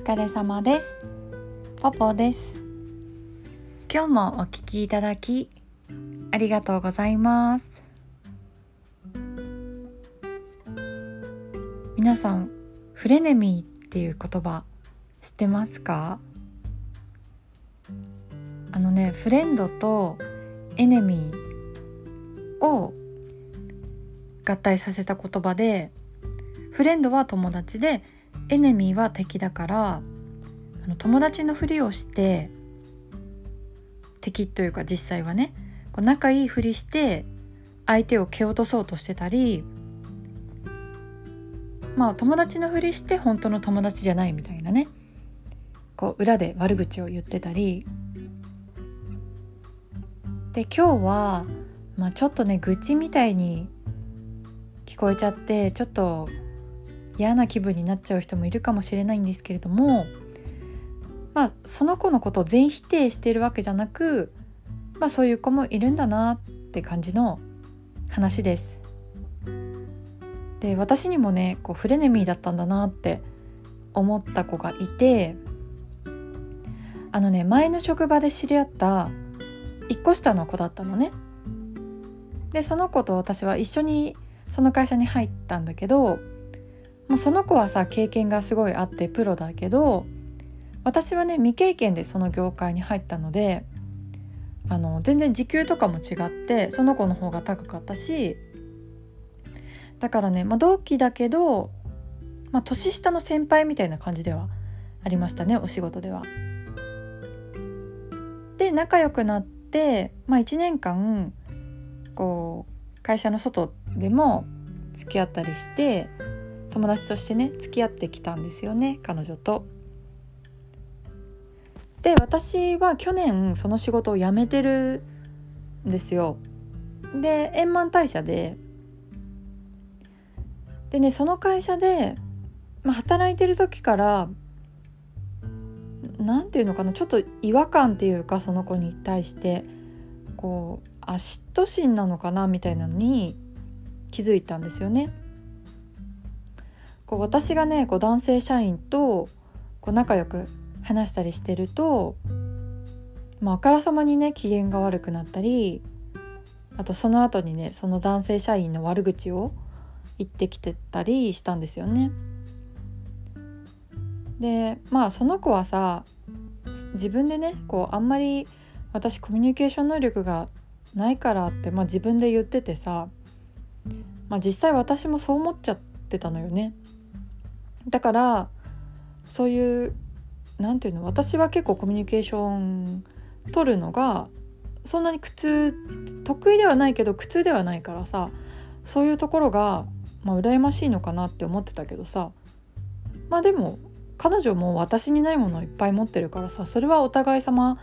疲れ様です。ポポです。今日もお聞きいただきありがとうございます。皆さんフレネミーっていう言葉知ってますか？あのねフレンドとエネミーを合体させた言葉でフレンドは友達でエネミーは敵だからあの友達のふりをして敵というか実際はねこう仲いいふりして相手を蹴落とそうとしてたりまあ友達のふりして本当の友達じゃないみたいなねこう裏で悪口を言ってたり。で今日は、まあ、ちょっとね愚痴みたいに聞こえちゃってちょっと嫌な気分になっちゃう人もいるかもしれないんですけれどもまあその子のことを全否定しているわけじゃなく、まあ、そういう子もいるんだなって感じの話です。で私にもねこうフレネミーだったんだなって思った子がいてあのね前の職場で知り合った1個下の子だったのね。でその子と私は一緒にその会社に入ったんだけどもうその子はさ経験がすごいあってプロだけど私はね未経験でその業界に入ったのであの全然時給とかも違ってその子の方が高かったしだからね、まあ、同期だけど、まあ、年下の先輩みたいな感じではありましたねお仕事では。で仲良くなって、まあ、1年間こう会社の外でも付き合ったりして友達としてね付き合ってきたんですよね彼女と。で私は去年その仕事を辞めてるんですよ。で円満退社ででねその会社で、まあ、働いてる時から何て言うのかなちょっと違和感っていうかその子に対してこうあ嫉妬心なのかなみたいなのに気づいたんですよね。こう私がねこう男性社員とこう仲良く話したりしてると、まあ、あからさまにね機嫌が悪くなったりあとその後にねその男性社員の悪口を言ってきてたりしたんですよね。でまあその子はさ自分でねこうあんまり私コミュニケーション能力がないからって、まあ、自分で言っててさ、まあ、実際私もそう思っちゃってたのよね。だからそういう何て言うの私は結構コミュニケーション取るのがそんなに苦痛得意ではないけど苦痛ではないからさそういうところがまあ羨ましいのかなって思ってたけどさまあでも彼女も私にないものをいっぱい持ってるからさそれはお互い様っ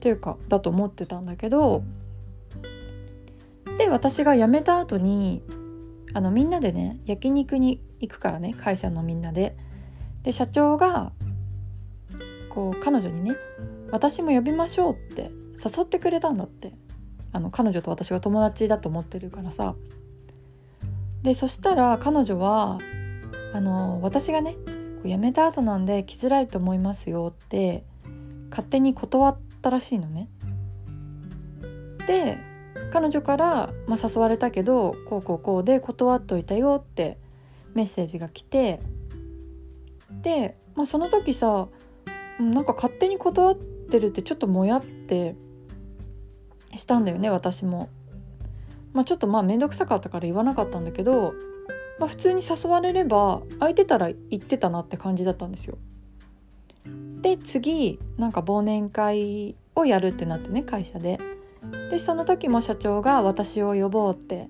ていうかだと思ってたんだけどで私が辞めた後にあのみんなでね焼肉に行くからね会社のみんなで。で社長がこう彼女にね「私も呼びましょう」って誘ってくれたんだってあの彼女と私が友達だと思ってるからさでそしたら彼女はあの私がね辞めた後なんで来づらいと思いますよって勝手に断ったらしいのね。で彼女から、まあ、誘われたけどこうこうこうで断っといたよってメッセージが来てで、まあ、その時さなんか勝手に断ってるってちょっともやってしたんだよね私も。まあ、ちょっとまあ面倒くさかったから言わなかったんだけど、まあ、普通に誘われれば空いてたら行ってたなって感じだったんですよ。で次なんか忘年会をやるってなってね会社で。でその時も社長が私を呼ぼうって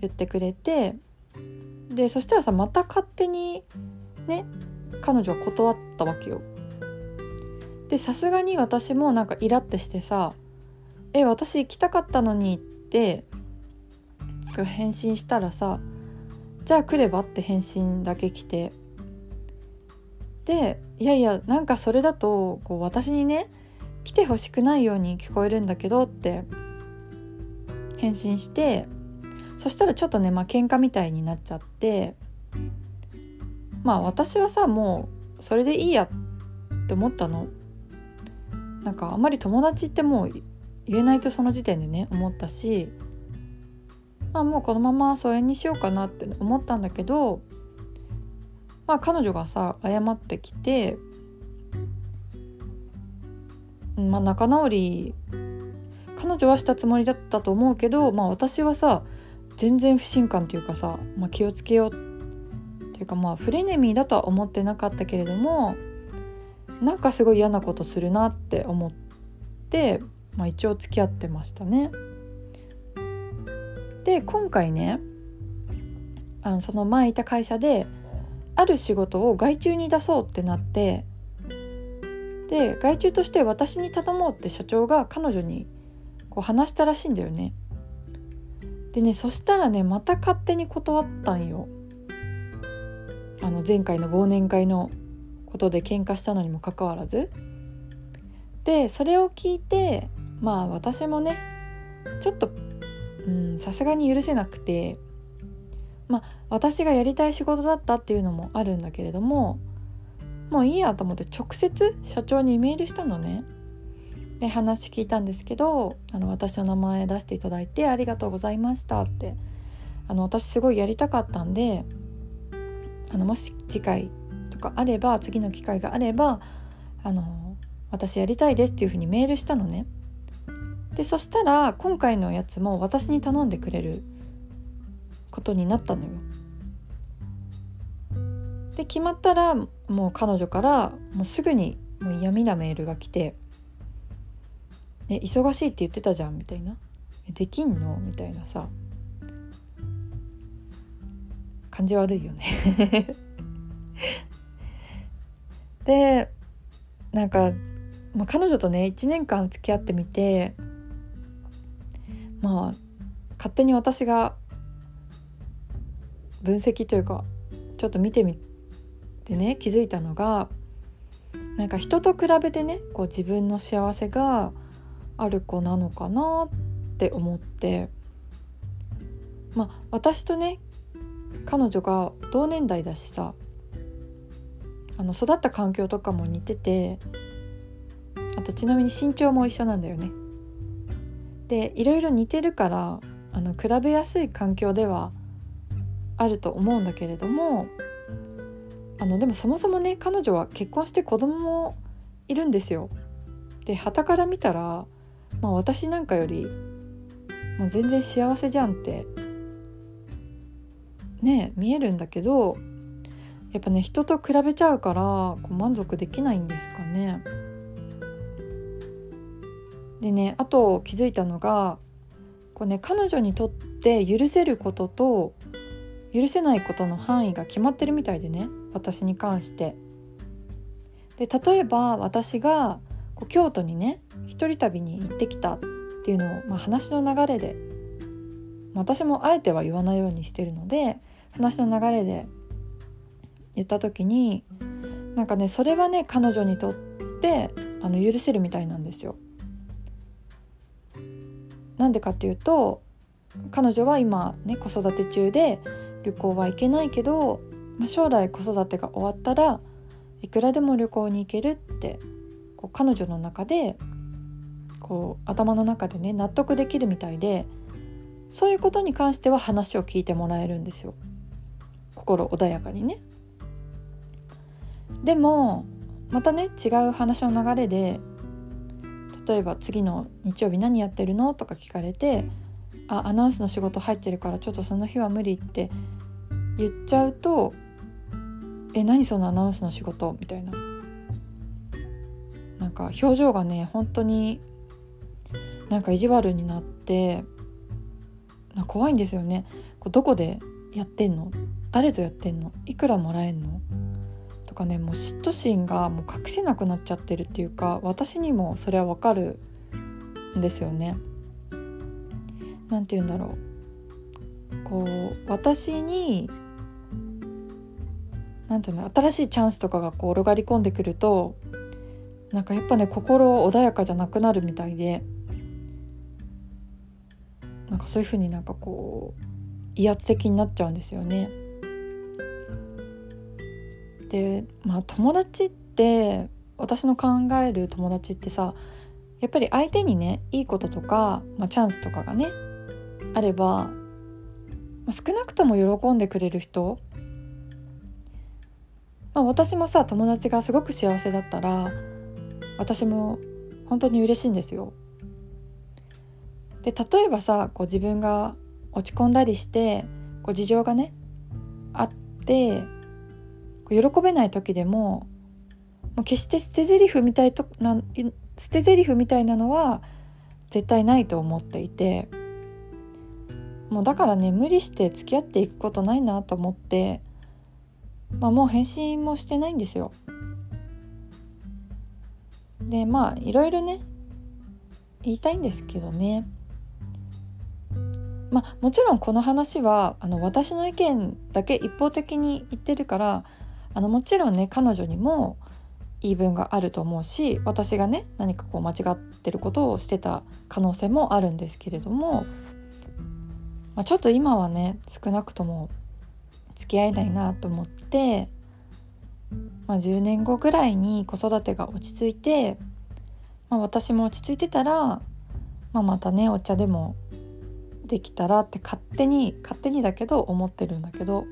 言ってくれてでそしたらさまた勝手にね彼女は断ったわけよ。でさすがに私もなんかイラってしてさ「え私行きたかったのに」って返信したらさ「じゃあ来れば?」って返信だけ来てでいやいやなんかそれだとこう私にね来てほしくないように聞こえるんだけどって返信してそしたらちょっとねまあ喧嘩みたいになっちゃってまあ私はさもうそれでいいやって思ったの。なんかあんまり友達ってもう言えないとその時点でね思ったしまあもうこのまま疎遠にしようかなって思ったんだけどまあ彼女がさ謝ってきてまあ仲直り彼女はしたつもりだったと思うけどまあ私はさ全然不信感っていうかさ、まあ、気をつけようっていうかまあフレネミーだとは思ってなかったけれどもなんかすごい嫌なことするなって思って、まあ、一応付き合ってましたね。で今回ねあのその前いた会社である仕事を外注に出そうってなってで外注として私に頼もうって社長が彼女にこう話したらしいんだよね。でねそしたらねまた勝手に断ったんよ。あの前回の忘年会のことで喧嘩したのにもかかわらず。でそれを聞いてまあ私もねちょっとさすがに許せなくてまあ私がやりたい仕事だったっていうのもあるんだけれどももういいやと思って直接社長にメールしたのね。で話聞いたんですけどあの私の名前出していただいてありがとうございましたってあの私すごいやりたかったんであのもし次回とかあれば次の機会があればあの私やりたいですっていうふうにメールしたのね。でそしたら今回のやつも私に頼んでくれることになったのよ。で決まったらもう彼女からもうすぐにもう嫌味なメールが来て「ね、忙しいって言ってたじゃん」みたいな「できんの?」みたいなさ。感じ悪いよね。でなんか、まあ、彼女とね1年間付き合ってみてまあ勝手に私が分析というかちょっと見てみてね気づいたのがなんか人と比べてねこう自分の幸せがある子なのかなって思ってまあ私とね彼女が同年代だしさあの育った環境とかも似ててあとちなみに身長も一緒なんだよね。でいろいろ似てるからあの比べやすい環境ではあると思うんだけれどもあのでもそもそもね彼女は結婚して子供もいるんですよ。で旗から見たら、まあ、私なんかよりもう全然幸せじゃんってね見えるんだけどやっぱね人と比べちゃうからこう満足できないんですかね。でねあと気づいたのがこう、ね、彼女にとって許せることと許せないことの範囲が決まってるみたいでね私に関して。で例えば私がこう京都にね一人旅に行ってきたっていうのを、まあ、話の流れで私もあえては言わないようにしてるので話の流れで言った時になんかねそれはね彼女にとってあの許せるみたいなんですよ。なんでかっていうと彼女は今ね子育て中で旅行は行けないけど、まあ、将来子育てが終わったらいくらでも旅行に行けるってこう彼女の中でこう頭の中でね納得できるみたいでそういうことに関しては話を聞いてもらえるんですよ心穏やかにね。でもまたね違う話の流れで例えば次の日曜日何やってるのとか聞かれて「あアナウンスの仕事入ってるからちょっとその日は無理」って言っちゃうと「え何そのアナウンスの仕事」みたいなか表情がね本当になんか意地悪になって怖いんですよね。こうどこでやってんの？誰とやってんの？いくらもらえんの？とかねもう嫉妬心がもう隠せなくなっちゃってるっていうか私にもそれはわかるんですよね。なんて言うんだろう。こう私になんていうの新しいチャンスとかがこう転がり込んでくるとなんかやっぱね心穏やかじゃなくなるみたいでなんかそういうふうになんかこう威圧的になっちゃうんですよね。でまあ友達って私の考える友達ってさやっぱり相手にねいいこととか、まあ、チャンスとかがねあれば、まあ、少なくとも喜んでくれる人、まあ、私もさ友達がすごく幸せだったら私も本当に嬉しいんですよ。で例えばさこう自分が落ち込んだりしてこう事情がねあって喜べない時でももう決して捨て台詞みたいとな捨て台詞みたいなのは絶対ないと思っていてもうだからね無理して付き合っていくことないなと思って、まあ、もう返信もしてないんですよ。でまあいろいろね言いたいんですけどね。まあもちろんこの話はあの私の意見だけ一方的に言ってるからあのもちろんね彼女にも言い分があると思うし私がね何かこう間違ってることをしてた可能性もあるんですけれども、まあ、ちょっと今はね少なくとも付き合えないなと思って、まあ、10年後ぐらいに子育てが落ち着いて、まあ、私も落ち着いてたら、まあ、またねお茶でもできたらって勝手に勝手にだけど思ってるんだけど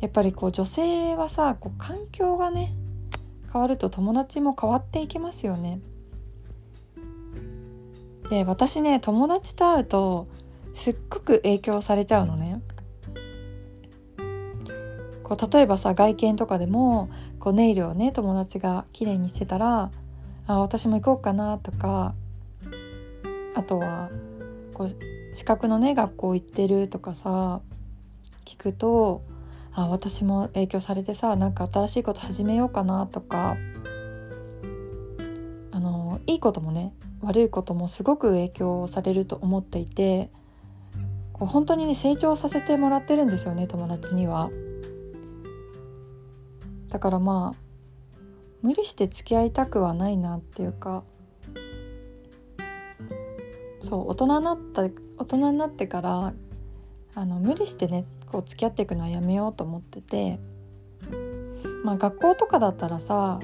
やっぱりこう女性はさこう環境がね変わると友達も変わっていきますよね。で私ね友達と会うとすっごく影響されちゃうのね。こう例えばさ外見とかでもこうネイルをね友達が綺麗にしてたらあ私も行こうかなとかあとはこう資格のね学校行ってるとかさ聞くとあ私も影響されてさなんか新しいこと始めようかなとかあのいいこともね悪いこともすごく影響されると思っていてこう本当にね成長させてもらってるんですよね友達には。だからまあ無理して付き合いたくはないなっていうかそう大人になった大人になってからあの無理してねこう付き合っていくのはやめようと思っててまあ学校とかだったらさ、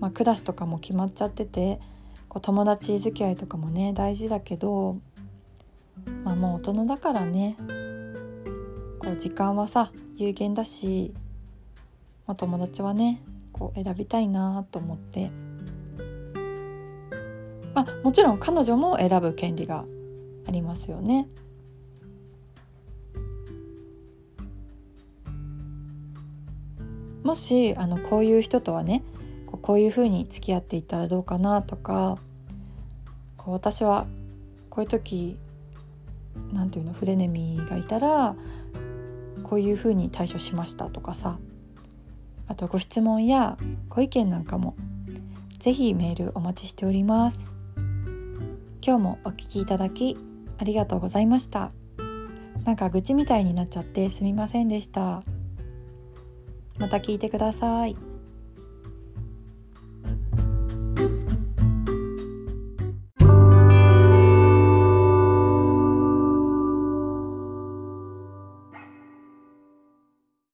まあ、クラスとかも決まっちゃっててこう友達付き合いとかもね大事だけど、まあ、もう大人だからねこう時間はさ有限だし、まあ、友達はねこう選びたいなと思って。まあ、もちろん彼女も選ぶ権利がありますよね。もしあのこういう人とはねこういうふうに付き合っていったらどうかなとかこう私はこういう時なんていうのフレネミーがいたらこういうふうに対処しましたとかさあとご質問やご意見なんかもぜひメールお待ちしております。今日もお聞きいただきありがとうございました。なんか愚痴みたいになっちゃってすみませんでした。また聞いてください。